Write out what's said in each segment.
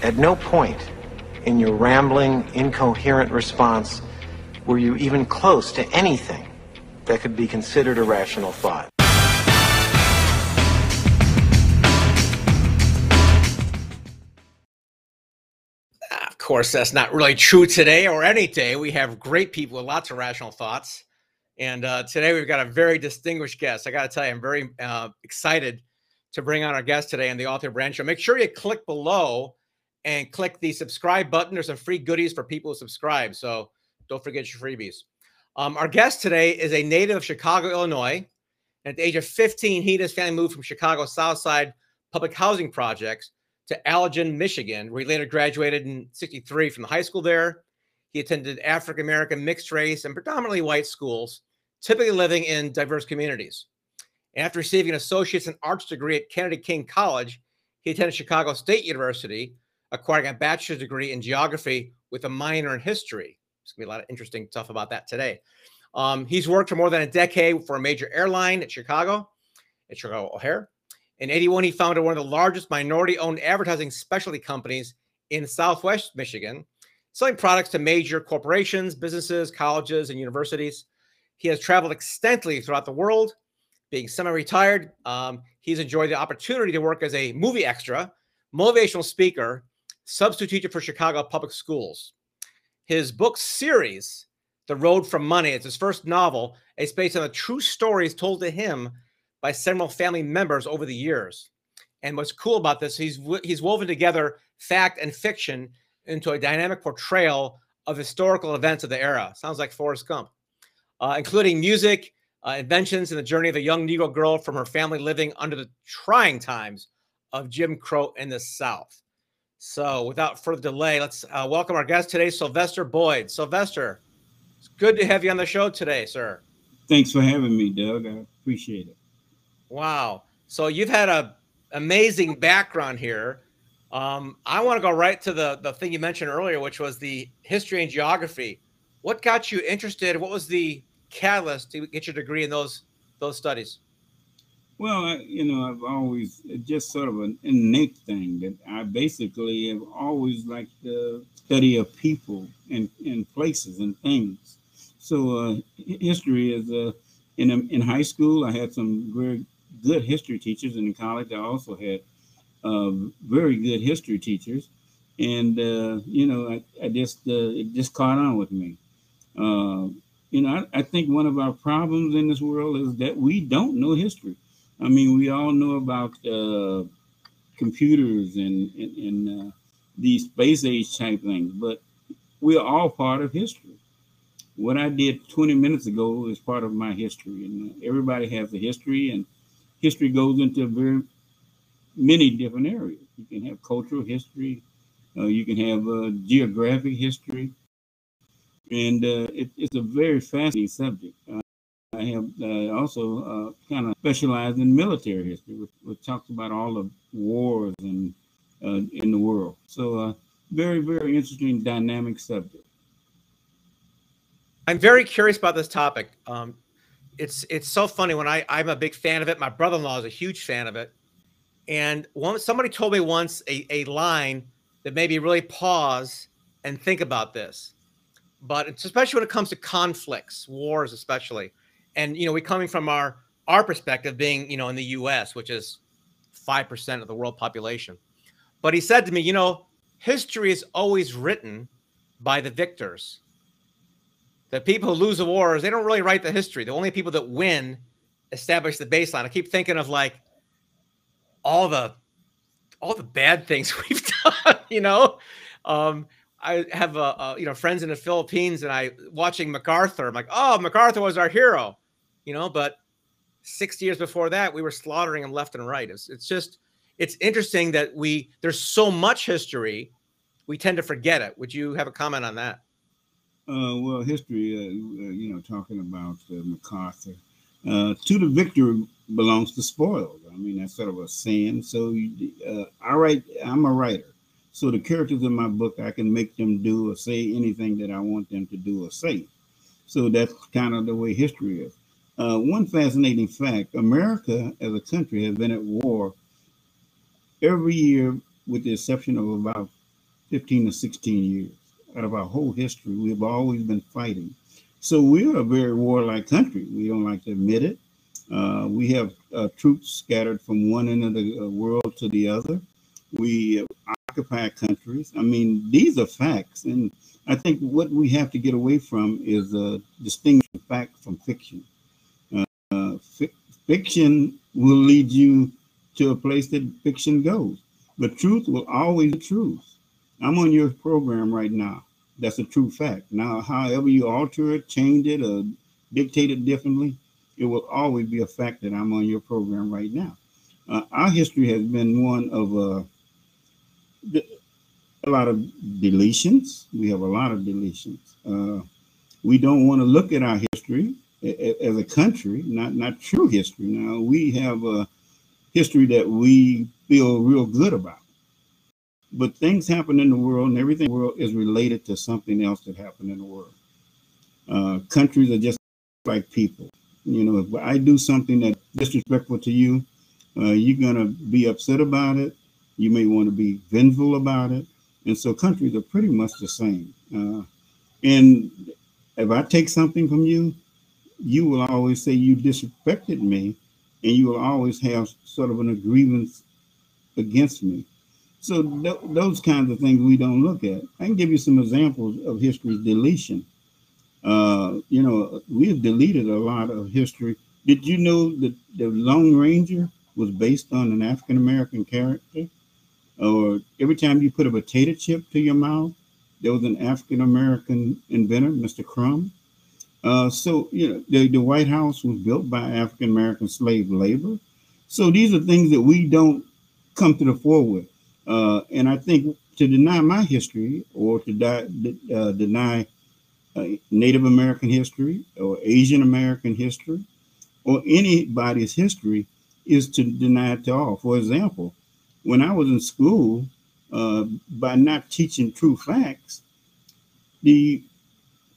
At no point in your rambling, incoherent response were you even close to anything that could be considered a rational thought. Of course, that's not really true today or any day. We have great people with lots of rational thoughts. And uh, today we've got a very distinguished guest. I got to tell you, I'm very uh, excited to bring on our guest today on the Author Brand. Make sure you click below and click the subscribe button. There's some free goodies for people who subscribe. So don't forget your freebies. Um, our guest today is a native of Chicago, Illinois. And at the age of 15, he and his family moved from Chicago South Side public housing projects to Allegan, Michigan, where he later graduated in 63 from the high school there. He attended African American mixed race and predominantly white schools, typically living in diverse communities. After receiving an associate's in arts degree at Kennedy King College, he attended Chicago State University, acquiring a bachelor's degree in geography with a minor in history. There's gonna be a lot of interesting stuff about that today. Um, he's worked for more than a decade for a major airline at Chicago, at Chicago O'Hare. In 81, he founded one of the largest minority owned advertising specialty companies in Southwest Michigan, selling products to major corporations, businesses, colleges, and universities. He has traveled extensively throughout the world. Being semi retired, um, he's enjoyed the opportunity to work as a movie extra, motivational speaker, substitute teacher for Chicago public schools. His book series, The Road from Money, it's his first novel. It's based on the true stories told to him by several family members over the years. And what's cool about this, he's he's woven together fact and fiction into a dynamic portrayal of historical events of the era. Sounds like Forrest Gump, uh, including music, uh, inventions, and the journey of a young Negro girl from her family living under the trying times of Jim Crow in the South. So, without further delay, let's uh, welcome our guest today, Sylvester Boyd. Sylvester, it's good to have you on the show today, sir. Thanks for having me, Doug. I appreciate it. Wow. So you've had a amazing background here. Um, I want to go right to the the thing you mentioned earlier, which was the history and geography. What got you interested? What was the catalyst to get your degree in those those studies? Well, I, you know, I've always just sort of an innate thing that I basically have always liked the study of people and, and places and things. So uh, history is uh, in in high school. I had some very good history teachers, and in college I also had uh, very good history teachers. And uh, you know, I, I just uh, it just caught on with me. Uh, you know, I, I think one of our problems in this world is that we don't know history. I mean, we all know about uh, computers and and, and uh, these space age type things, but we're all part of history. What I did 20 minutes ago is part of my history, and everybody has a history, and history goes into very many different areas. You can have cultural history, uh, you can have uh, geographic history, and uh, it, it's a very fascinating subject. Uh, I have uh, also uh, kind of specialized in military history, which, which, talks about all the wars and in the world. So, very, very interesting, dynamic subject. I'm very curious about this topic. Um, it's it's so funny when I I'm a big fan of it. My brother-in-law is a huge fan of it, and one somebody told me once a a line that made me really pause and think about this. But especially when it comes to conflicts, wars, especially, and you know, we're coming from our our perspective, being you know in the U.S., which is five percent of the world population. But he said to me, you know, history is always written by the victors the people who lose the wars, they don't really write the history. The only people that win establish the baseline. I keep thinking of like all the all the bad things we've done, you know. Um, I have a, a, you know friends in the Philippines, and I watching MacArthur. I'm like, oh, MacArthur was our hero, you know. But six years before that, we were slaughtering them left and right. It's, it's just it's interesting that we there's so much history, we tend to forget it. Would you have a comment on that? Uh, well, history, uh, uh, you know, talking about uh, MacArthur. Uh, to the victor belongs the spoils. I mean, that's sort of a saying. So uh, I write, I'm a writer. So the characters in my book, I can make them do or say anything that I want them to do or say. So that's kind of the way history is. One fascinating fact America as a country has been at war every year, with the exception of about 15 to 16 years. Out of our whole history, we've always been fighting. So we're a very warlike country. We don't like to admit it. Uh, we have uh, troops scattered from one end of the uh, world to the other. We occupy countries. I mean, these are facts. And I think what we have to get away from is uh, distinguishing fact from fiction. Fi- fiction will lead you to a place that fiction goes, but truth will always be truth. I'm on your program right now. That's a true fact. Now, however you alter it, change it, or dictate it differently, it will always be a fact that I'm on your program right now. Uh, our history has been one of uh, a lot of deletions. We have a lot of deletions. Uh, we don't want to look at our history as a country, not not true history. Now we have a history that we feel real good about, but things happen in the world, and everything in the world is related to something else that happened in the world. Uh, countries are just like people. You know, if I do something that's disrespectful to you, uh, you're gonna be upset about it. You may want to be vengeful about it. And so countries are pretty much the same. Uh, and if I take something from you, you will always say you disrespected me, and you will always have sort of an grievance against me. So th- those kinds of things we don't look at. I can give you some examples of history's deletion. Uh, you know, we have deleted a lot of history. Did you know that the Lone Ranger was based on an African American character? Or every time you put a potato chip to your mouth, there was an African American inventor, Mr. Crum. Uh, so, you know, the, the White House was built by African American slave labor. So these are things that we don't come to the fore with. Uh, and I think to deny my history or to uh, deny uh, Native American history or Asian American history or anybody's history is to deny it to all. For example, when I was in school, uh, by not teaching true facts, the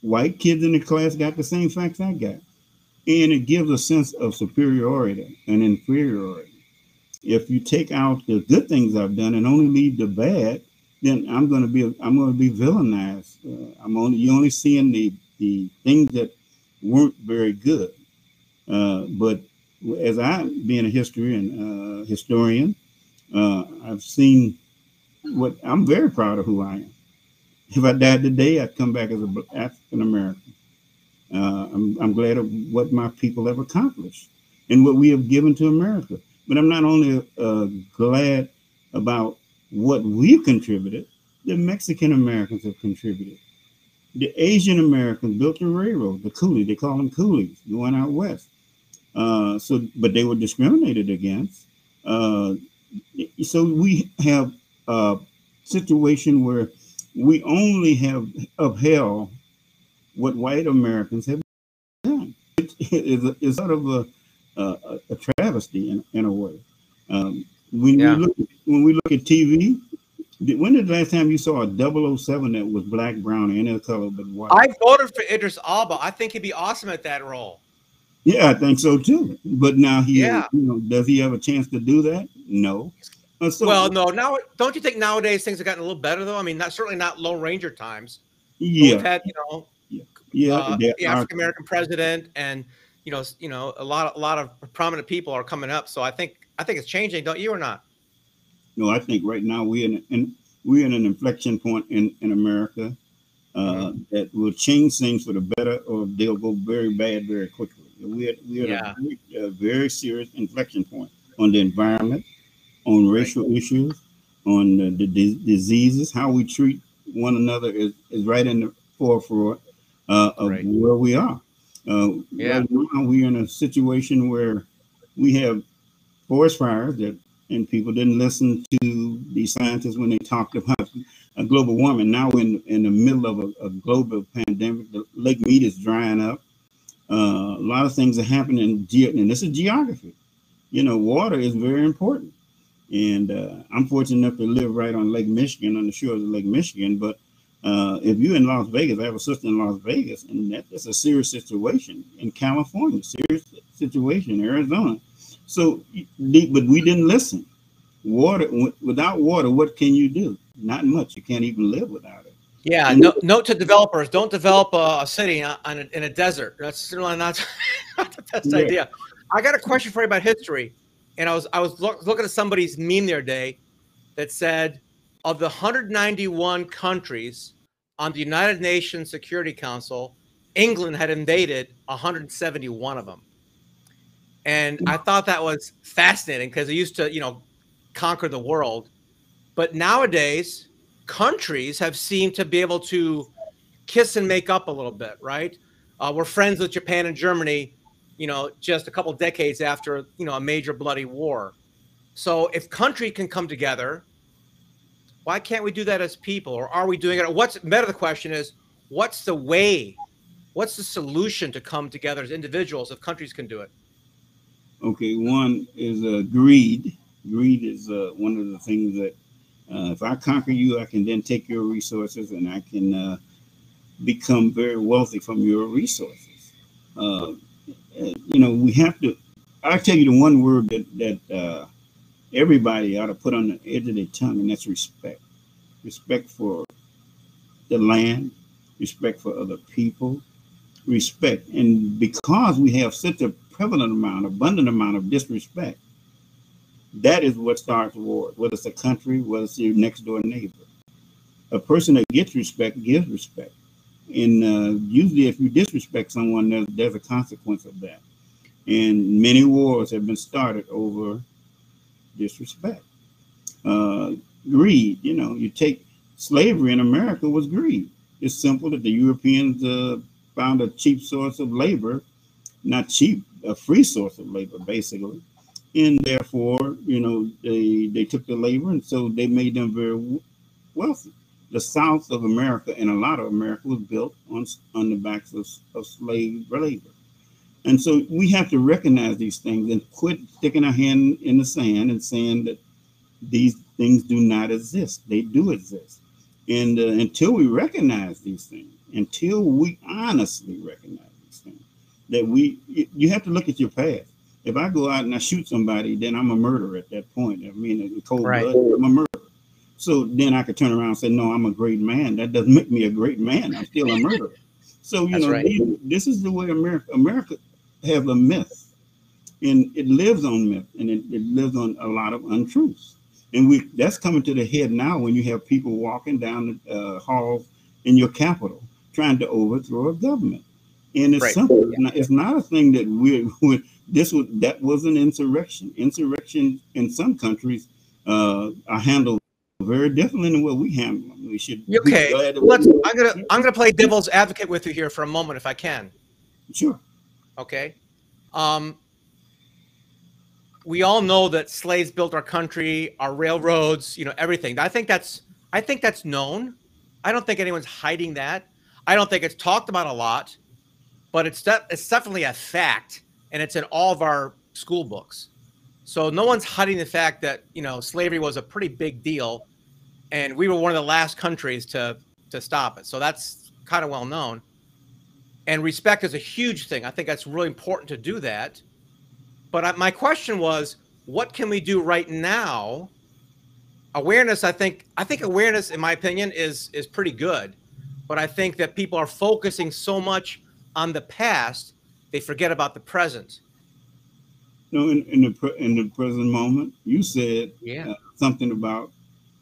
white kids in the class got the same facts I got. And it gives a sense of superiority and inferiority. If you take out the good things I've done and only leave the bad, then I'm going to be I'm going to be villainized. Uh, I'm only you only seeing the the things that weren't very good. Uh, but as I being a historian, uh, historian, uh, I've seen what I'm very proud of who I am. If I died today, I'd come back as an African American. Uh, I'm, I'm glad of what my people have accomplished and what we have given to America. But I'm not only uh, glad about what we've contributed, the Mexican Americans have contributed. The Asian Americans built the railroad, the coolie, they call them coolies, going out west. Uh, so, but they were discriminated against. Uh, so we have a situation where we only have upheld what white Americans have done. It is it's sort of a, a, a travesty in, in a way. Um, when yeah. we look when we look at TV, when did the last time you saw a 007 that was black, brown, any other color but white? I voted for Idris Elba. I think he'd be awesome at that role. Yeah, I think so too. But now he, yeah. you know, does he have a chance to do that? No. Well, no. Now, don't you think nowadays things have gotten a little better though? I mean, not certainly not Lone Ranger times. Yeah. We've had, you know, yeah, yeah uh, the African American president, and you know, you know, a lot, of, a lot of prominent people are coming up. So I think, I think it's changing, don't you, or not? No, I think right now we're in, in we're in an inflection point in in America uh, mm-hmm. that will change things for the better, or they'll go very bad very quickly. We're, we're yeah. at a very, a very, serious inflection point on the environment, on racial issues, on the, the, diseases. How we treat one another is, is right in the forefront uh, of right. where we are. Uh, yeah. Right now, we're in a situation where we have forest fires that and people didn't listen to the scientists when they talked about a global warming. Now, we're in in the middle of a, a global pandemic, the Lake Mead is drying up. Uh, a lot of things are happening, and this is geography. You know, water is very important. And uh, I'm fortunate enough to live right on Lake Michigan, on the shores of Lake Michigan. But uh, if you're in Las Vegas, I have a sister in Las Vegas, and that, that's a serious situation in California, serious situation, in Arizona. So, but we didn't listen. Water, without water, what can you do? not much. You can't even live without it. Yeah. No, note to developers: don't develop a, a city on, on a, in a desert. That's certainly not, not the best Yeah. idea. I got a question for you about history, and I was I was look, looking at somebody's meme the other day that said of the 191 countries on the United Nations Security Council, England had invaded 171 of them. And I thought that was fascinating because they used to, you know, conquer the world. But nowadays, countries have seemed to be able to kiss and make up a little bit, right? Uh, we're friends with Japan and Germany, you know, just a couple decades after, you know, a major bloody war. So if country can come together, why can't we do that as people? Or are we doing it? What's better? The question is, what's the way? What's the solution to come together as individuals if countries can do it? Okay, one is uh, greed. Greed is uh, one of the things that uh, if I conquer you, I can then take your resources and I can uh, become very wealthy from your resources. You know, we have to. I'll tell you the one word that that uh, everybody ought to put on the edge of their tongue, and that's respect. Respect for the land, respect for other people, respect. And because we have such a prevalent amount, abundant amount of disrespect, that is what starts wars, whether it's a country, whether it's your next door neighbor. A person that gets respect gives respect. And uh, usually, if you disrespect someone, there's, there's a consequence of that. And many wars have been started over disrespect. Uh, greed, you know, you take slavery in America was greed. It's simple that the Europeans uh, found a cheap source of labor, not cheap, a free source of labor, basically. And therefore, you know, they, they took the labor and so they made them very wealthy. The South of America and a lot of America was built on, on the backs of, of slave labor. And so we have to recognize these things and quit sticking our hand in the sand and saying that these things do not exist. They do exist. And uh, until we recognize these things, until we honestly recognize these things, that we, you- have to look at your past. If I go out and I shoot somebody, then I'm a murderer at that point. I mean, in cold Right. blood, I'm a murderer. So then I could turn around and say, no, I'm a great man. That doesn't make me a great man. I'm still a murderer. So, you That's know, right. these- this is the way America, America have a myth and it lives on myth and it, it lives on a lot of untruths. And we that's coming to the head now when you have people walking down the uh, halls in your capital trying to overthrow a government. And it's Right. simple. It's not, it's not a thing that we're, this was that was an insurrection. Insurrection in some countries uh, are handled very differently than what we handle. We should Okay, glad that let's. I'm gonna I'm gonna play devil's advocate with you here for a moment, if I can. sure. Okay. Um, we all know that slaves built our country, our railroads, you know, everything. I think that's I think that's known. I don't think anyone's hiding that. I don't think it's talked about a lot, but it's de- it's definitely a fact, and it's in all of our school books. So no one's hiding the fact that you know slavery was a pretty big deal, and we were one of the last countries to to stop it. So that's kind of well known and respect is a huge thing. I think that's really important to do that. But I, my question was, what can we do right now? Awareness, I think, I think awareness, in my opinion, is is pretty good. But I think that people are focusing so much on the past, they forget about the present. No, in, in the in the present moment, you said Yeah. uh, something about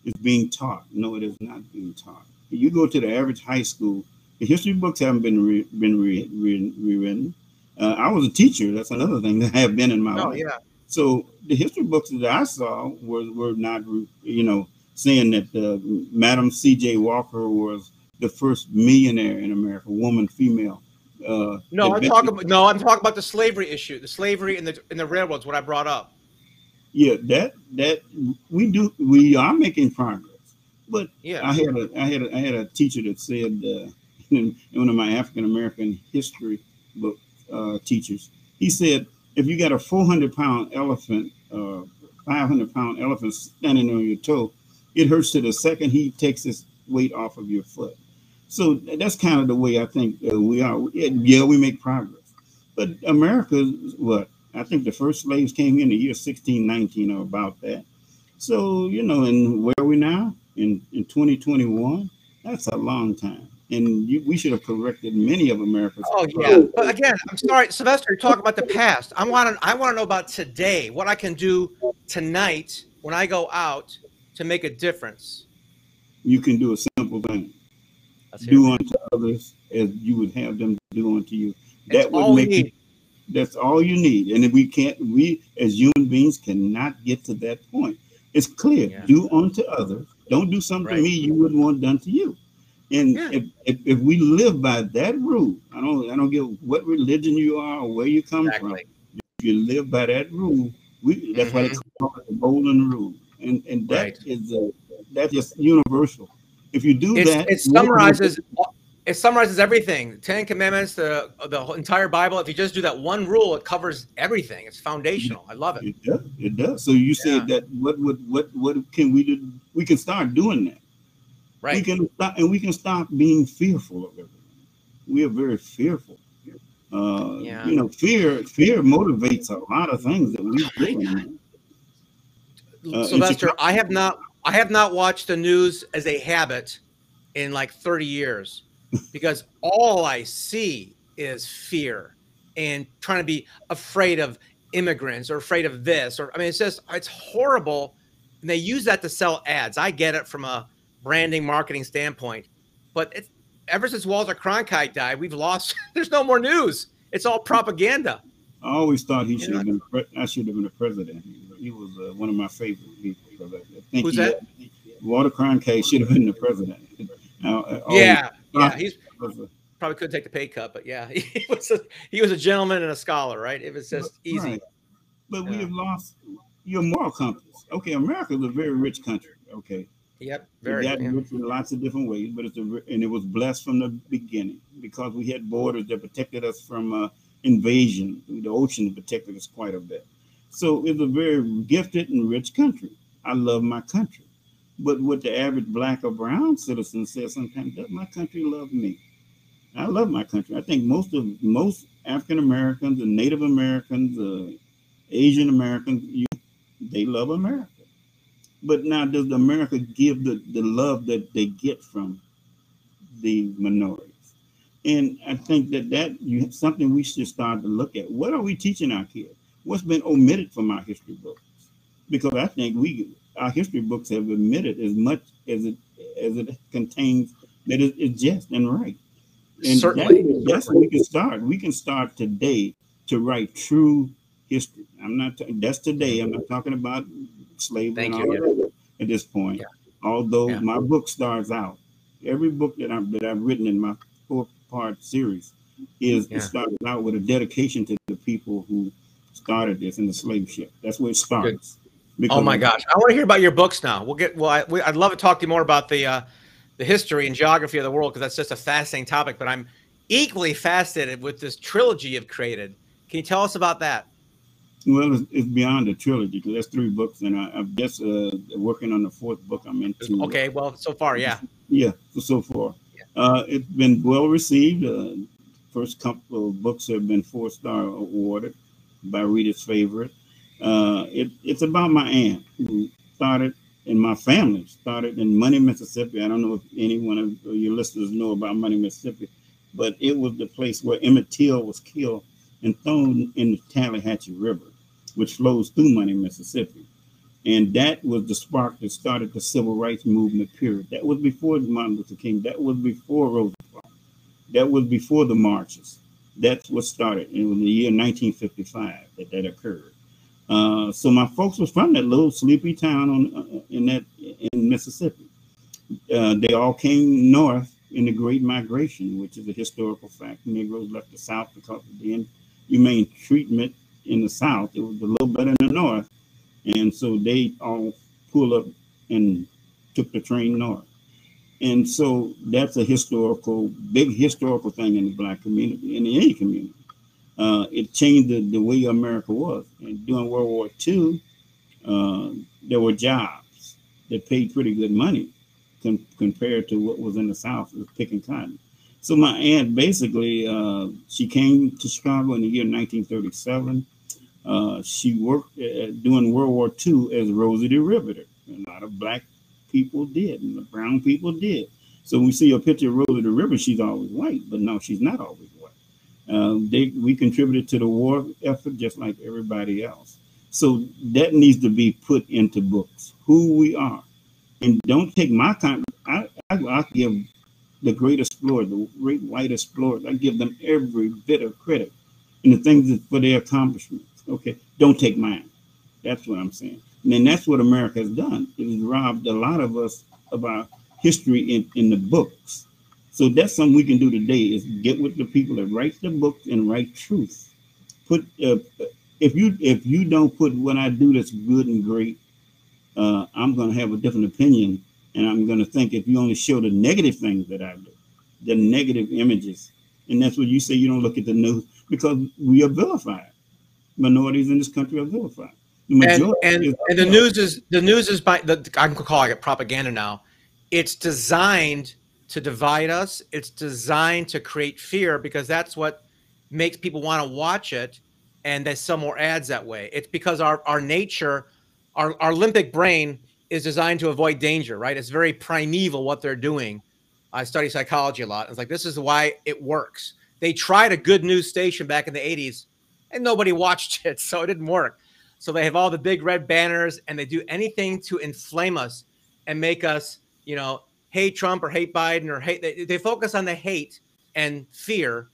it's being taught. No, it is not being taught. You go to the average high school. The history books haven't been re, been re, re, rewritten. Uh, I was a teacher. That's another thing that I have been in my Oh life. yeah. So the history books that I saw were were not, you know, saying that uh, Madam C.J. Walker was the first millionaire in America, woman, female. Uh, No, I'm talking about no, I'm talking about the slavery issue, the slavery and the in the railroads. What I brought up. Yeah, that that we do. We are making progress, but Yeah. I had a I had a, I had a teacher that said uh, in one of my African American history book uh, teachers. He said if you got a 400 pound elephant, uh, 500 pound elephant standing on your toe, it hurts to the second he takes his weight off of your foot. So that's kind of the way I think uh, we are. Yeah, we make progress, but America, what I think the first slaves came in the year 1619 or about that. So, you know, and where are we now? in in 2021, that's a long time. And you, we should have corrected many of America's. Oh yeah, but again, I'm sorry, Sylvester. You're talking about the past. I want to. I want to know about today. What I can do tonight when I go out to make a difference. You can do a simple thing. Do unto others as you would have them do unto you. That would make you. That's all you need. And if we can't, we as human beings cannot get to that point. It's clear. Yeah. Do unto others. Don't do something Right. to me you wouldn't want done to you. And Yeah. if, if, if we live by that rule, I don't I don't give what religion you are or where you come from. If you live by that rule, we that's why they mm-hmm. call it the golden rule. And and that Right. is a, that's just universal. If you do It's, that, it summarizes. It summarizes everything. Ten Commandments, the the entire Bible. If you just do that one rule, it covers everything. It's foundational. I love it. It does. It does. So you said that what what what what can we do? We can start doing that. Right. We can stop and we can stop being fearful of everything. We are very fearful. Uh, Yeah. You know, fear fear motivates a lot of things that we do. Uh, Sylvester, I have not I have not watched the news as a habit in like 30 years because all I see is fear and trying to be afraid of immigrants or afraid of this or I mean it's just it's horrible and they use that to sell ads. I get it from a branding marketing standpoint, but it's ever since Walter Cronkite died, we've lost there's no more news. It's all propaganda. I always thought he You should know, have been. Pre- I should have been the president. He, was uh, one of my favorite people. I, I think Who's he- that? Walter Cronkite should have been the president. Uh, uh, Yeah, yeah, he's probably could take the pay cut, but yeah, he was a he was a gentleman and a scholar, right? It was just easy. Right. But we have lost your moral compass. Okay, America is a very rich country. Okay, Yep, very. yeah. rich in lots of different ways, but it's a and it was blessed from the beginning because we had borders that protected us from uh, invasion. The ocean protected us quite a bit. So it's a very gifted and rich country. I love my country. But what the average black or brown citizen says sometimes, does my country love me? I love my country. I think most of most African Americans and Native Americans, uh, Asian Americans, you, they love America. But now, does America give the, the love that they get from the minorities? And I think that that you something we should start to look at. What are we teaching our kids? What's been omitted from our history books? Because I think we our history books have omitted as much as it as it contains that it is just and right. And Certainly, that- that's where we can start. We can start today to write true history. I'm not. ta- That's today. I'm not talking about slavery Thank and you, all that at this point. Yeah. Although Yeah. my book starts out, every book that I've that I've written in my four part series is Yeah. it starts out with a dedication to the people who started this in the slave ship. That's where it starts. Oh my gosh, I want to hear about your books now. We'll get. Well, I, we, I'd love to talk to you more about the uh, the history and geography of the world because that's just a fascinating topic. But I'm equally fascinated with this trilogy you've created. Can you tell us about that? Well, it's, it's beyond a trilogy because that's three books, and I, I'm just uh, working on the fourth book. I'm into. Okay, well, so far, yeah. Yeah, so, far. Uh, it's been well received. Uh, first couple of books have been four star awarded by Reader's Favorite. Uh, it, it's about my aunt who started, and my family started in Money, Mississippi. I don't know if anyone of your listeners know about Money, Mississippi, but it was the place where Emmett Till was killed and thrown in the Tallahatchie River, which flows through Money, Mississippi. And that was the spark that started the civil rights movement, period. That was before Martin Luther King. That was before Rosa Parks. That was before the marches. That's what started. It was in the year 1955 that that occurred. Uh, so my folks was from that little sleepy town on uh, in that in Mississippi. Uh, they all came north in the Great Migration, which is a historical fact. Negroes left the South because of the inhumane treatment in the South. It was a little better in the North, and so they all pulled up and took the train north. And so that's a historical, big historical thing in the black community, in the any community. Uh, it changed the, the way America was. And during World War II, uh, there were jobs that paid pretty good money com- compared to what was in the South, was picking cotton. So my aunt basically, uh, she came to Chicago in the year 1937. Uh, she worked uh, during World War II as Rosie the Riveter. A lot of black people did and the brown people did. So we see a picture of Rosie the River, she's always white, but no, she's not always white. Um, they, we contributed to the war effort just like everybody else. So that needs to be put into books, who we are. And don't take my kind. I, I, I give the great explorer, the great white explorers, I give them every bit of credit and the things for their accomplishments. Okay, don't take mine. That's what I'm saying. And that's what America has done. It has robbed a lot of us of our history in, in the books. So that's something we can do today is get with the people that write the books and write truth. Put uh, if you if you don't put what I do that's good and great, uh, I'm going to have a different opinion, and I'm going to think if you only show the negative things that I do, the negative images, and that's what you say you don't look at the news because we are vilified. Minorities in this country are vilified. The and and, and the news is the news is by the I'm calling it propaganda now. It's designed to divide us. It's designed to create fear because that's what makes people want to watch it and they sell more ads that way. It's because our our nature, our, our limbic brain is designed to avoid danger, right? It's very primeval what they're doing. I study psychology a lot. It's like this is why it works. They tried a good news station back in the 80s and nobody watched it, so it didn't work. So they have all the big red banners and they do anything to inflame us and make us, you know, hate Trump or hate Biden or hate they, they focus on the hate and fear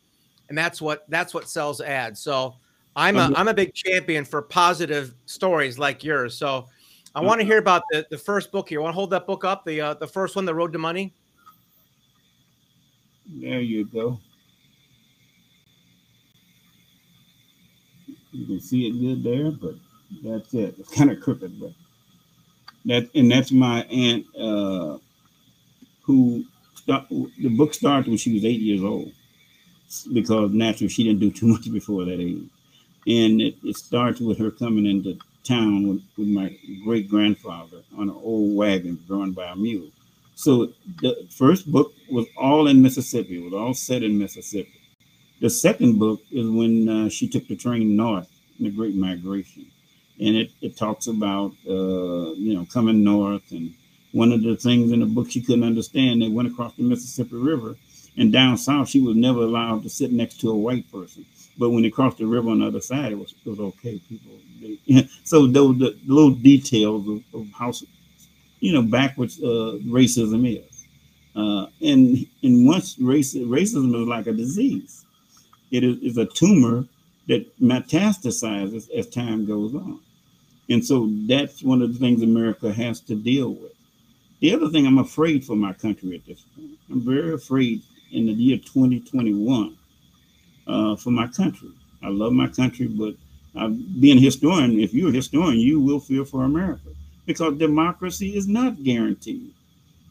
and that's what that's what sells ads. So I'm a I'm a big champion for positive stories like yours. So I want to hear about the, the first book here. Want to hold that book up? The uh, the first one, The Road to Money. There you go. You can see it good there, but that's it. It's kind of crooked, but that and that's my aunt uh, start, the book starts when she was eight years old because naturally she didn't do too much before that age and it, it starts with her coming into town with, with my great grandfather on an old wagon drawn by a mule. So the first book was all in Mississippi, it was all set in Mississippi. The second book is when uh, she took the train north in the Great Migration. And it, it talks about, uh, you know, coming north. And one of the things in the book she couldn't understand, they went across the Mississippi River. And down south, she was never allowed to sit next to a white person. But when they crossed the river on the other side, it was it was okay. People, they, so those the little details of, of how you know backwards uh, racism is, uh, and and once race, racism is like a disease. It is, is a tumor that metastasizes as time goes on, and so that's one of the things America has to deal with. The other thing I'm afraid for my country at this point, I'm very afraid in the year 2021 uh, for my country. I love my country, but being a historian, if you're a historian, you will fear for America because democracy is not guaranteed.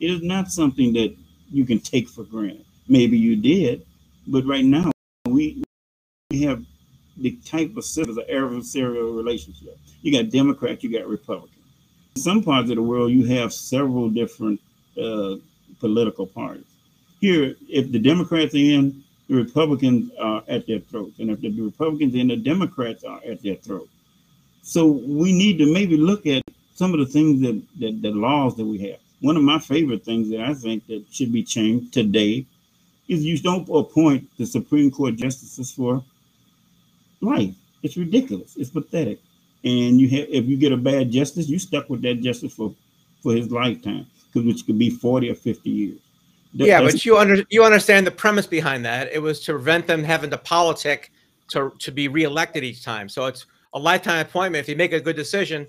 It is not something that you can take for granted. Maybe you did, but right now we we have the type of citizens, an adversarial relationship. You got Democrats, you got Republican. Some parts of the world, you have several different uh, political parties. Here, if the Democrats are in, the Republicans are at their throats. And if the Republicans and the Democrats are at their throat. So we need to maybe look at some of the things that, that the laws that we have. One of my favorite things that I think that should be changed today is you don't appoint the Supreme Court justices for life. It's ridiculous. It's pathetic. And you have if you get a bad justice, you stuck with that justice for for his lifetime, because which could be 40 or 50 years yeah, but you under you understand the premise behind that. It was to prevent them having to politic to to be reelected each time. So it's a lifetime appointment. If you make a good decision,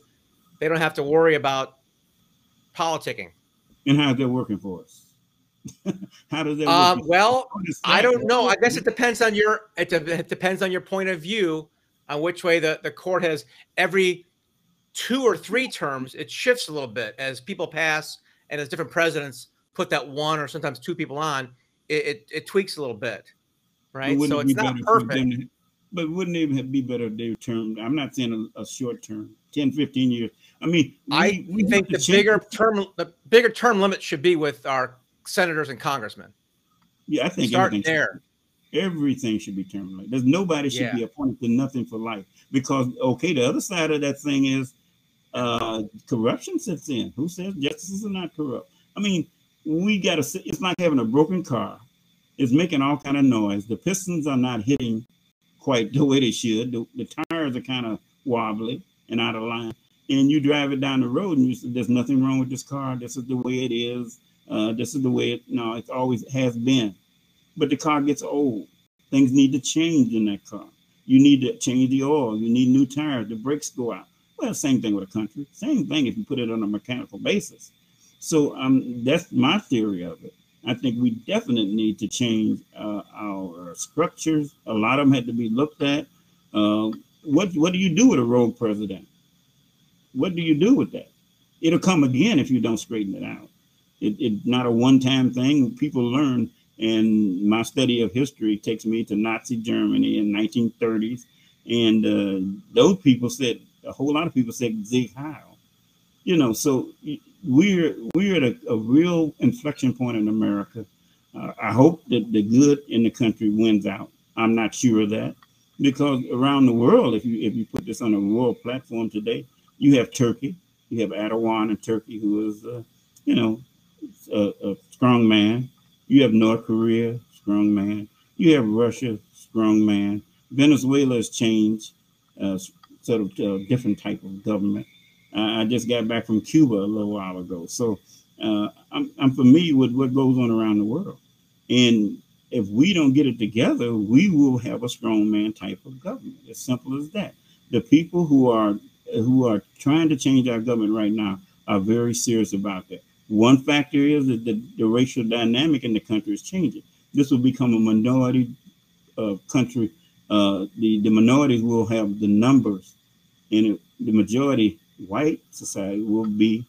they don't have to worry about politicking. And how's that working for us? How does that? Um, well, I don't know. I guess it depends on your it, de- it depends on your point of view on which way the the court has every two or three terms. It shifts a little bit as people pass and as different presidents put that one or sometimes two people on, it, it, it tweaks a little bit, right? So it's not perfect. but wouldn't it be better their term? I'm not saying a, a, short term, 10, 15 years. I mean, we, I we think the bigger term, the bigger term limit should be with our senators and congressmen. Yeah, I think start there. Everything should be term limit. There's nobody should yeah. be appointed to nothing for life because okay, the other side of that thing is uh, corruption sits in. Who says justices are not corrupt? I mean, we got to. Sit it's like having a broken car. It's making all kind of noise. The pistons are not hitting quite the way they should. The, the tires are kind of wobbly and out of line. And you drive it down the road, and you say, "There's nothing wrong with this car. This is the way it is. Uh, this is the way it. No, it always has been." But the car gets old. Things need to change in that car. You need to change the oil. You need new tires. The brakes go out. Well, same thing with a country. Same thing if you put it on a mechanical basis. So um, that's my theory of it. I think we definitely need to change uh, our structures. A lot of them had to be looked at. Uh, what what do you do with a rogue president? What do you do with that? It'll come again if you don't straighten it out. It, it's not a one-time thing. People learn, and my study of history takes me to Nazi Germany in 1930s, and uh, those people said a whole lot of people said Sieg Heil. You know, so we're we're at a, a real inflection point in America. Uh, I hope that the good in the country wins out. I'm not sure of that because around the world, if you if you put this on a world platform today, you have Turkey, you have Erdogan in Turkey, who is, uh, you know, a, a, strong man. You have North Korea, strong man. You have Russia, strong man. Venezuela has changed, uh, sort of uh, different type of government. Uh, I just got back from Cuba a little while ago, so uh, I'm, I'm familiar with what goes on around the world. And if we don't get it together, we will have a strongman type of government. As simple as that. The people who are who are trying to change our government right now are very serious about that. One factor is that the, the racial dynamic in the country is changing. This will become a minority uh, country. Uh, the, the minorities will have the numbers, and it, the majority white society will be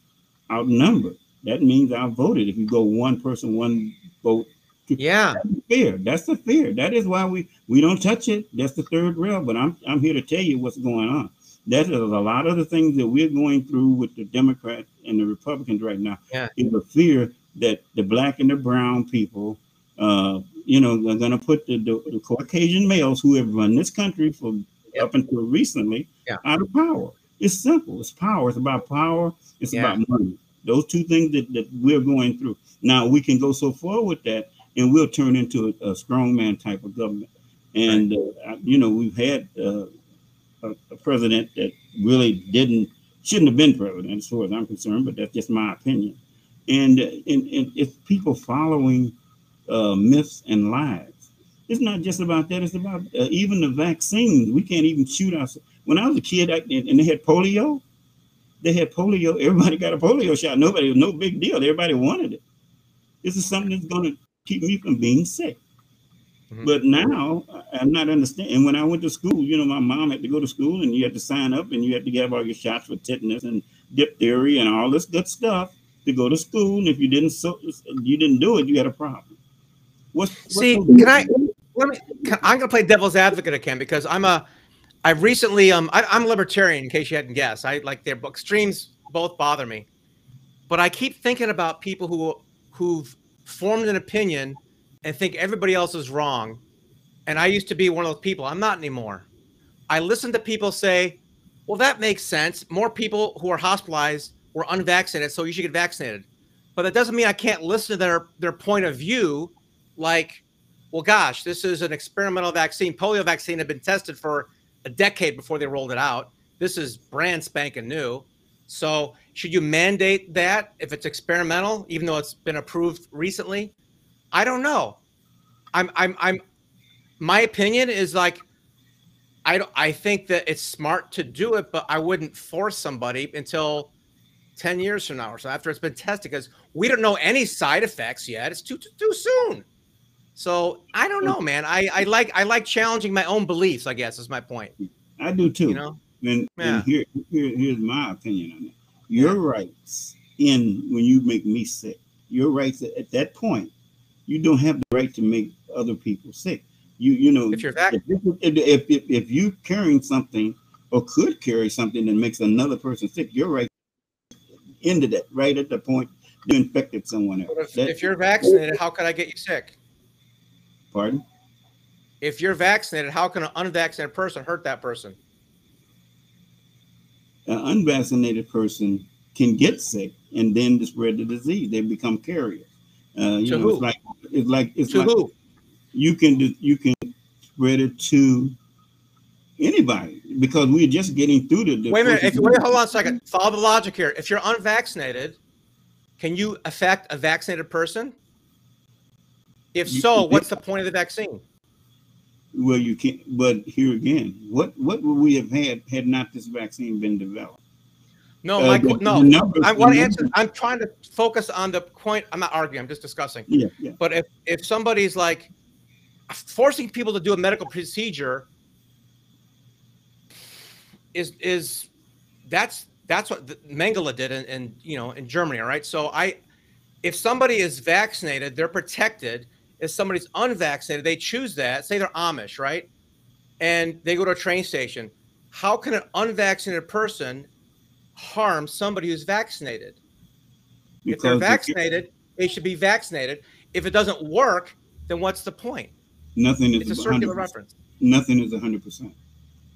outnumbered. That means I voted. If you go one person, one vote. Yeah. That's fear. That's the fear. That is why we we don't touch it. That's the third rail. But I'm I'm here to tell you what's going on. That is a lot of the things that we're going through with the Democrats and the Republicans right now. Yeah. Is a fear that the black and the brown people, uh, you know, are going to put the, the, the, Caucasian males who have run this country for up until recently yeah. out of power. It's simple. It's power. It's about power. It's yeah. about money. Those two things that, that we're going through. Now we can go so far with that, and we'll turn into a, a strongman type of government. And right. uh, you know, we've had uh, a, a, president that really didn't shouldn't have been president, as far as I'm concerned. But that's just my opinion. And and, and it's people following uh, myths and lies. It's not just about that. It's about uh, even the vaccines. We can't even shoot ourselves when I was a kid I, and they had polio, they had polio. Everybody got a polio shot. Nobody, no big deal. Everybody wanted it. This is something that's going to keep me from being sick. Mm-hmm. But now I'm not understanding. And when I went to school, you know, my mom had to go to school and you had to sign up and you had to get all your shots for tetanus and diphtheria and all this good stuff to go to school. And if you didn't so you didn't do it, you had a problem. What's, what's See, can I let me can, I'm gonna play devil's advocate again because I'm a I've recently, um, I, am a libertarian in case you hadn't guessed. I like their extremes both bother me, but I keep thinking about people who who've formed an opinion and think everybody else is wrong. And I used to be one of those people. I'm not anymore. I listen to people say, "Well, that makes sense. More people who are hospitalized were unvaccinated, so you should get vaccinated." But that doesn't mean I can't listen to their their point of view. Like, well, gosh, this is an experimental vaccine. Polio vaccine had been tested for a decade before they rolled it out. This is brand spanking new. So should you mandate that if it's experimental, even though it's been approved recently? I don't know. I'm I'm I'm my opinion is like I don't I think that it's smart to do it, but I wouldn't force somebody until 10 years from now or so after it's been tested because we don't know any side effects yet. It's too too, too soon. So I don't know, man. I, I like I like challenging my own beliefs. I guess is my point. I do too. You know, and, yeah. and here, here here's my opinion on it. Your yeah. rights in when you make me sick. Your rights at that point, you don't have the right to make other people sick. You you know if you're vaccinated, if, if, if, if you carrying something or could carry something that makes another person sick, you're right into that right at the point you infected someone else. If, that, if you're vaccinated, how could I get you sick? Pardon? If you're vaccinated, how can an unvaccinated person hurt that person? an unvaccinated person can get sick and then spread the disease. They become carriers. Uh, you To know, who? it's like it's like it's To like who? you can do, you can spread it to anybody because we're just getting through the. the Wait a minute. If, wait, hold on a second. Follow the logic here. If you're unvaccinated, can you affect a vaccinated person? If You- so, what's the point of the vaccine? Well, you can't. But here again, what what would we have had had not this vaccine been developed? No, Uh, my, no. I want to answer. I'm trying to focus on the point. I'm not arguing. I'm just discussing. Yeah, yeah. But if if somebody's like forcing people to do a medical procedure is is that's that's what the, Mengele did in, in you know in Germany. All right. So I if somebody is vaccinated, they're protected. If somebody's unvaccinated, they choose that. Say they're Amish, right? And they go to a train station. How can an unvaccinated person harm somebody who's vaccinated? if they're Because the- vaccinated, they should be vaccinated. If it doesn't work, then what's the point? nothing is It's a 100%. circular reference. Nothing is hundred percent.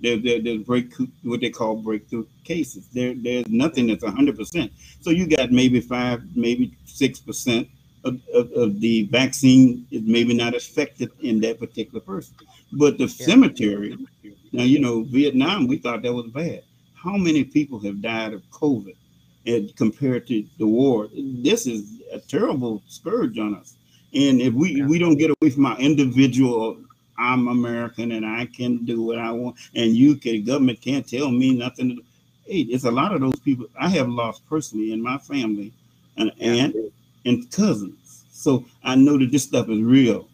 There, there, there's break what they call breakthrough cases. There, there's nothing that's hundred percent. So you got maybe five, maybe six percent of, of, of the vaccine is maybe not effective in that particular person. But the Yeah. cemetery, now you know, Vietnam, we thought that was bad. How many people have died of COVID and compared to the war? This is a terrible scourge on us. And if we, Yeah. we don't get away from our individual, I'm American and I can do what I want, and you can government can't tell me nothing. Hey, it's a lot of those people I have lost personally in my family, an aunt and cousins. So I know that this stuff is real,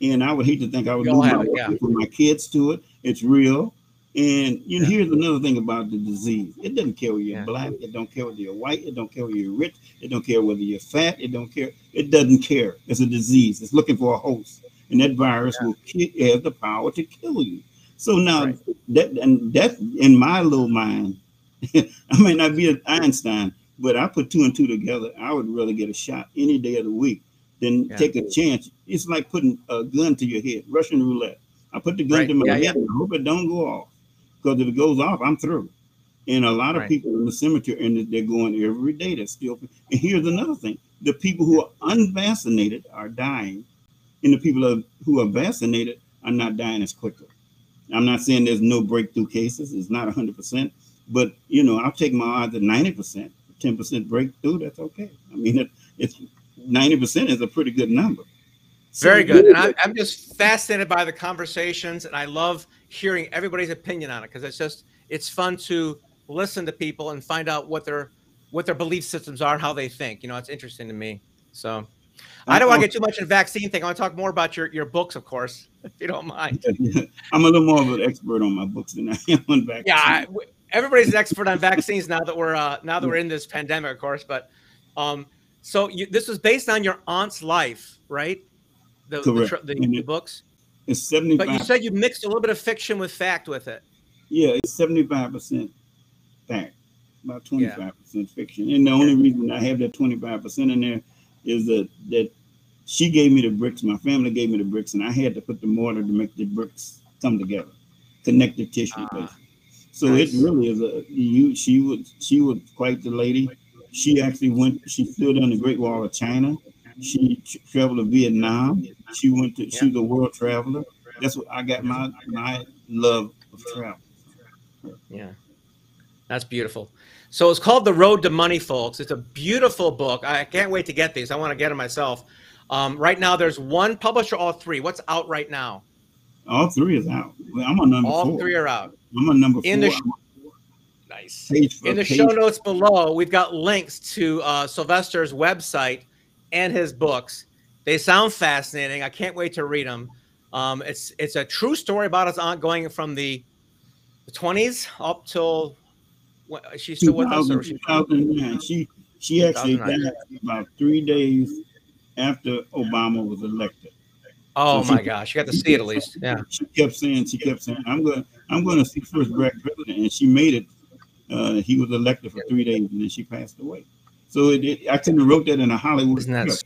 and I would hate to think I would lose my, it, yeah. my kids to it. It's real. And you know, Yeah. here's another thing about the disease. It doesn't care whether you're Yeah. black, it don't care whether you're white, it don't care whether you're rich, it don't care whether you're fat, it don't care. It doesn't care. It's a disease. It's looking for a host. And that virus will ki- has the power to kill you. So now Right. that and that in my little mind, I may not be an Einstein, but I put two and two together. I would rather get a shot any day of the week than Yeah. take a chance. It's like putting a gun to your head, Russian roulette. I put the gun Right. to my Yeah, head yeah. and I hope it don't go off. Because if it goes off, I'm through. And a lot of Right. people in the cemetery, and they're going every day. They're still. And here's another thing: the people who are unvaccinated are dying, and the people who are vaccinated are not dying as quickly. I'm not saying there's no breakthrough cases; it's not 100, percent but you know, I'll take my odds at 90 percent, 10 percent breakthrough. That's okay. I mean, it, it's 90 percent is a pretty good number. Very good. And I'm, I'm just fascinated by the conversations, and I love hearing everybody's opinion on it because it's just it's fun to listen to people and find out what their what their belief systems are and how they think. You know, it's interesting to me. So I don't want to get too much in vaccine thing. I want to talk more about your your books, of course, if you don't mind. I'm a little more of an expert on my books than I am on vaccines. Yeah, I, everybody's an expert on vaccines now that we're uh, now that we're in this pandemic, of course. But um, so you, this was based on your aunt's life, right? The the, Correct. tr- the, the books. It's 75. But you said you mixed a little bit of fiction with fact with it. Yeah, it's 75 percent fact, about 25 percent fiction. And the only reason I have that 25 percent in there is that that she gave me the bricks, my family gave me the bricks, and I had to put the mortar to make the bricks come together, connective tissue. Ah, basically. So nice. it really is a you. She was she was quite the lady. She actually went. She stood on the Great Wall of China. She tr- traveled to Vietnam. She went to. She was a world traveler. That's what I got my my love of travel. Yeah. That's beautiful. So it's called The Road to Money, folks. It's a beautiful book. I can't wait to get these. I want to get them myself. Um, right now, there's one publisher, all three. What's out right now? All three is out. Well, I'm on number All four. three are out. I'm on number In the four. sh- Nice. Page In the page. show notes below, we've got links to uh, Sylvester's website and his books. They sound fascinating. I can't wait to read them. Um, it's it's a true story about his aunt going from the, 20s up till she's still with us. Or she, 2009. She she actually died about three days after Obama was elected. oh So my she- gosh, you got to see it at least. Yeah. She kept saying, she kept saying, I'm gonna I'm going to see first black president, and she made it. Uh, he was elected for three days, and then she passed away. So it, it I couldn't wrote that in a Hollywood Isn't that script.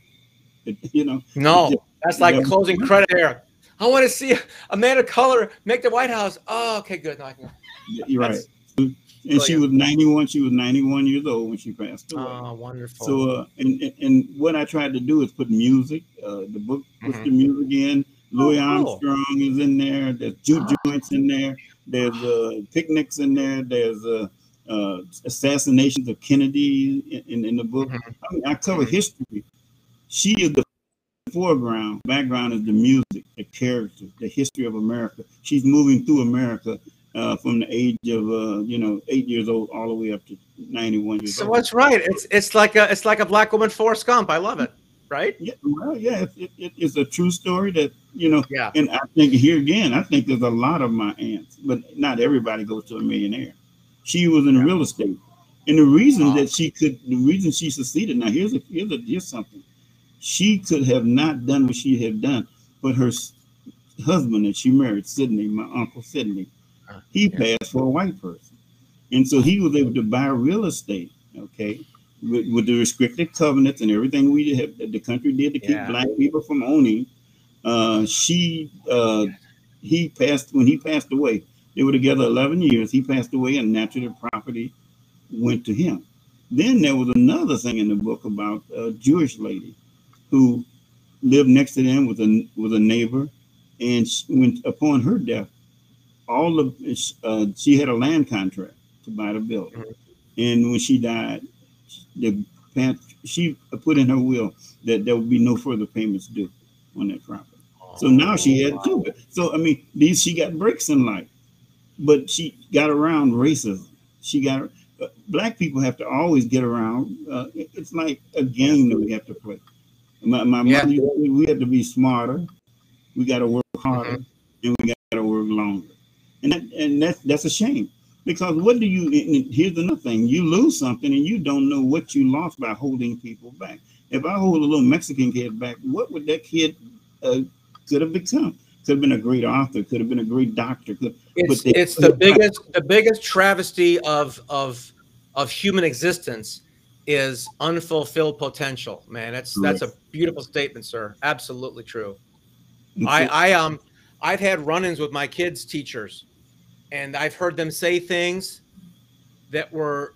It- you know. No, that's like Yeah. closing credit there. I want to see a man of color make the White House. Oh, okay, good. No, I can, You're right. And she was 91. She was 91 years old when she passed away. Oh, wonderful. So, uh, and, and and what I tried to do is put music. Uh, the book puts Mhm. the music in. Louis Oh, cool. Armstrong is in there. There's juke joints in there. There's uh, picnics in there. There's uh, assassinations of Kennedy in, in, the book. Mhm. I, mean, I cover history. She is the foreground. Background is the music, the character, the history of America. She's moving through America uh, from the age of uh, you know eight years old all the way up to 91 years so old. what's right? It's it's like a it's like a black woman Forrest Gump. I love it. Right? Yeah, well, yeah, it, it, it- it's a true story that you know, Yeah. and I think here again, I think there's a lot of my aunts, but not everybody goes to a millionaire. She was in real estate, and the reason Oh. that she could, the reason she succeeded. Now, here's a here's a here's something. She could have not done what she had done, but her husband that she married, Sidney, my uncle Sidney, Uh, he yeah. passed for a white person, and so he was able to buy real estate. Okay, with, with the restricted covenants and everything we have, the country did to keep Yeah. black people from owning. Uh, she, uh, he passed when he passed away. They were together 11 years. He passed away, and naturally, the property went to him. Then there was another thing in the book about a Jewish lady who lived next to them with a with a neighbor, and when upon her death, all of uh, she had a land contract to buy the building, Mhm. and when she died, the she put in her will that there would be no further payments due on that property. So now she had two. So I mean, these she got breaks in life, but she got around racism. She got uh, black people have to always get around. Uh, it- it's like a game that we have to play. My, my Yeah. mother, used to say we have to be smarter. We got to work harder, and we got to work longer. And that, and that's that's a shame because what do you? Here's another thing: you lose something, and you don't know what you lost by holding people back. If I hold a little Mexican kid back, what would that kid uh, could have become? Could have been a great author. Could have been a great doctor. Could, It's they- it's the biggest the biggest travesty of of of human existence is unfulfilled potential. Man, that's that's a beautiful statement, sir. Absolutely true. I I um I've had run-ins with my kids' teachers, and I've heard them say things that were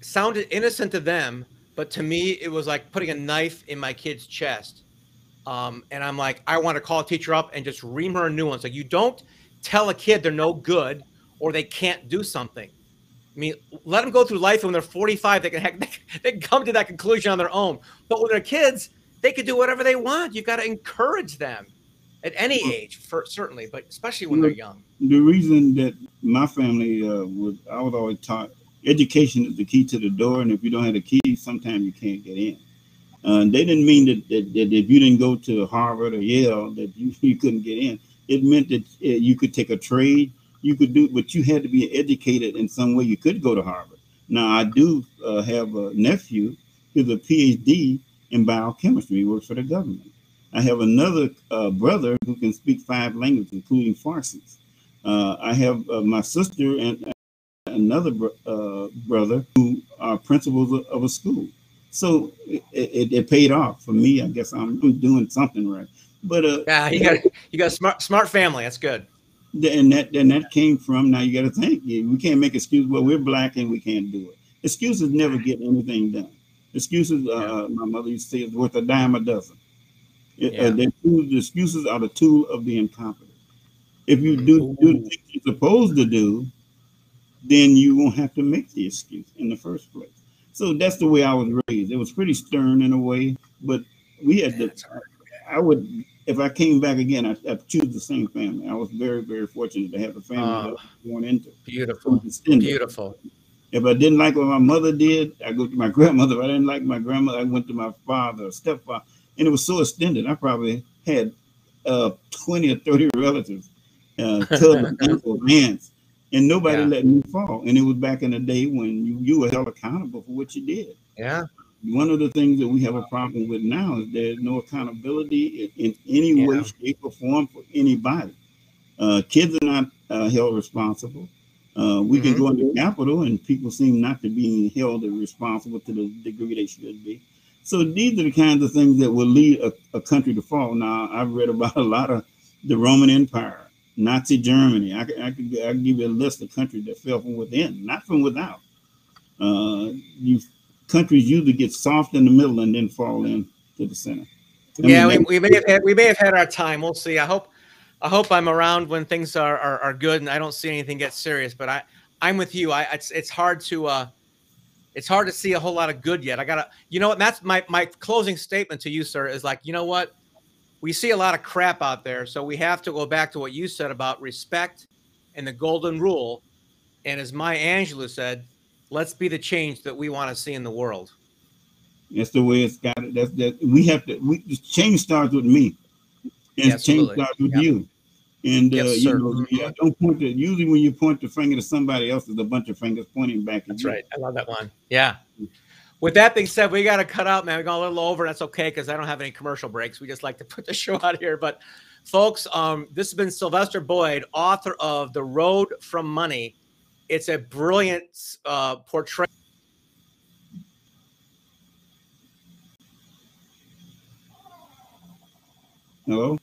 sounded innocent to them, but to me it was like putting a knife in my kid's chest. Um, and I'm like, I want to call a teacher up and just ream her a new one. Like you don't tell a kid they're no good or they can't do something. I mean, let them go through life. and When they're 45, they can heck, they can come to that conclusion on their own. But when they're kids, they can do whatever they want. You've got to encourage them at any age, for certainly, but especially when they're young. the reason that my family uh, was, I was always taught education is the key to the door, and if you don't have the key, sometimes you can't get in. Uh, they didn't mean that, that, that if you didn't go to Harvard or Yale that you, you couldn't get in. It meant that uh, you could take a trade, you could do, but you had to be educated in some way. You could go to Harvard. Now I do uh, have a nephew who's a PhD in biochemistry. He works for the government. I have another uh, brother who can speak five languages, including Farsi. Uh, I have uh, my sister and another br- uh, brother who are principals of, of a school. So it, it, it paid off for me. I guess I'm, I'm doing something right. But uh, Yeah, you got you got a smart smart family. That's good. and that and that came from now you got to think we can't make excuses. Well, we're black and we can't do it. Excuses never get anything done. Excuses, uh, my mother used to say, is worth a dime a dozen. It- Yeah. uh, the, the excuses are the tool of the incompetent. If you do, do the things you're supposed to do, then you won't have to make the excuse in the first place. So that's the way I was raised. It was pretty stern in a way, but we had to. I would, if I came back again, I, I'd choose the same family. I was very, very fortunate to have the family that I was born into. Beautiful, beautiful. If I didn't like what my mother did, I go to my grandmother. If I didn't like my grandmother, I went to my father, or stepfather, and it was so extended. I probably had uh, twenty or thirty relatives, uh, cousins, uncles, aunts, and nobody Yeah. let me fall. And it was back in the day when you, you were held accountable for what you did. Yeah, One of the things that we have a problem with now is there's no accountability in, in any way, shape, or form for anybody. Uh, kids are not uh, held responsible. Uh, we can Mhm. go into Capitol and people seem not to be held responsible to the degree they should be. So these are the kinds of things that will lead a, a country to fall. Now, I've read about a lot of the Roman Empire Nazi Germany. I could, I could, I could give you a list of countries that fell from within, not from without. Uh, you countries usually get soft in the middle and then fall in to the center. I yeah, mean, we, we may have had, we may have had our time. We'll see. I hope I hope I'm around when things are, are, are good and I don't see anything get serious. But I I'm with you. I it's it's hard to uh it's hard to see a whole lot of good yet. I gotta you know what that's my my closing statement to you, sir, is like you know what we see a lot of crap out there, so we have to go back to what you said about respect and the golden rule. And as Maya Angelou said, let's be the change that we want to see in the world. That's the way it's got. It. That's that we have to. We change starts with me, and Absolutely. change starts with Yep. you. And uh, Yes, you know, yeah, don't point to. Usually, when you point the finger to somebody else, there's a bunch of fingers pointing back at That's you. right. I love that one. Yeah. With that being said, we got to cut out, man. We got a little over. That's okay because I don't have any commercial breaks. We just like to put the show out here. But, folks, um, this has been Sylvester Boyd, author of The Road from Money. It's a brilliant uh, portrait. Hello.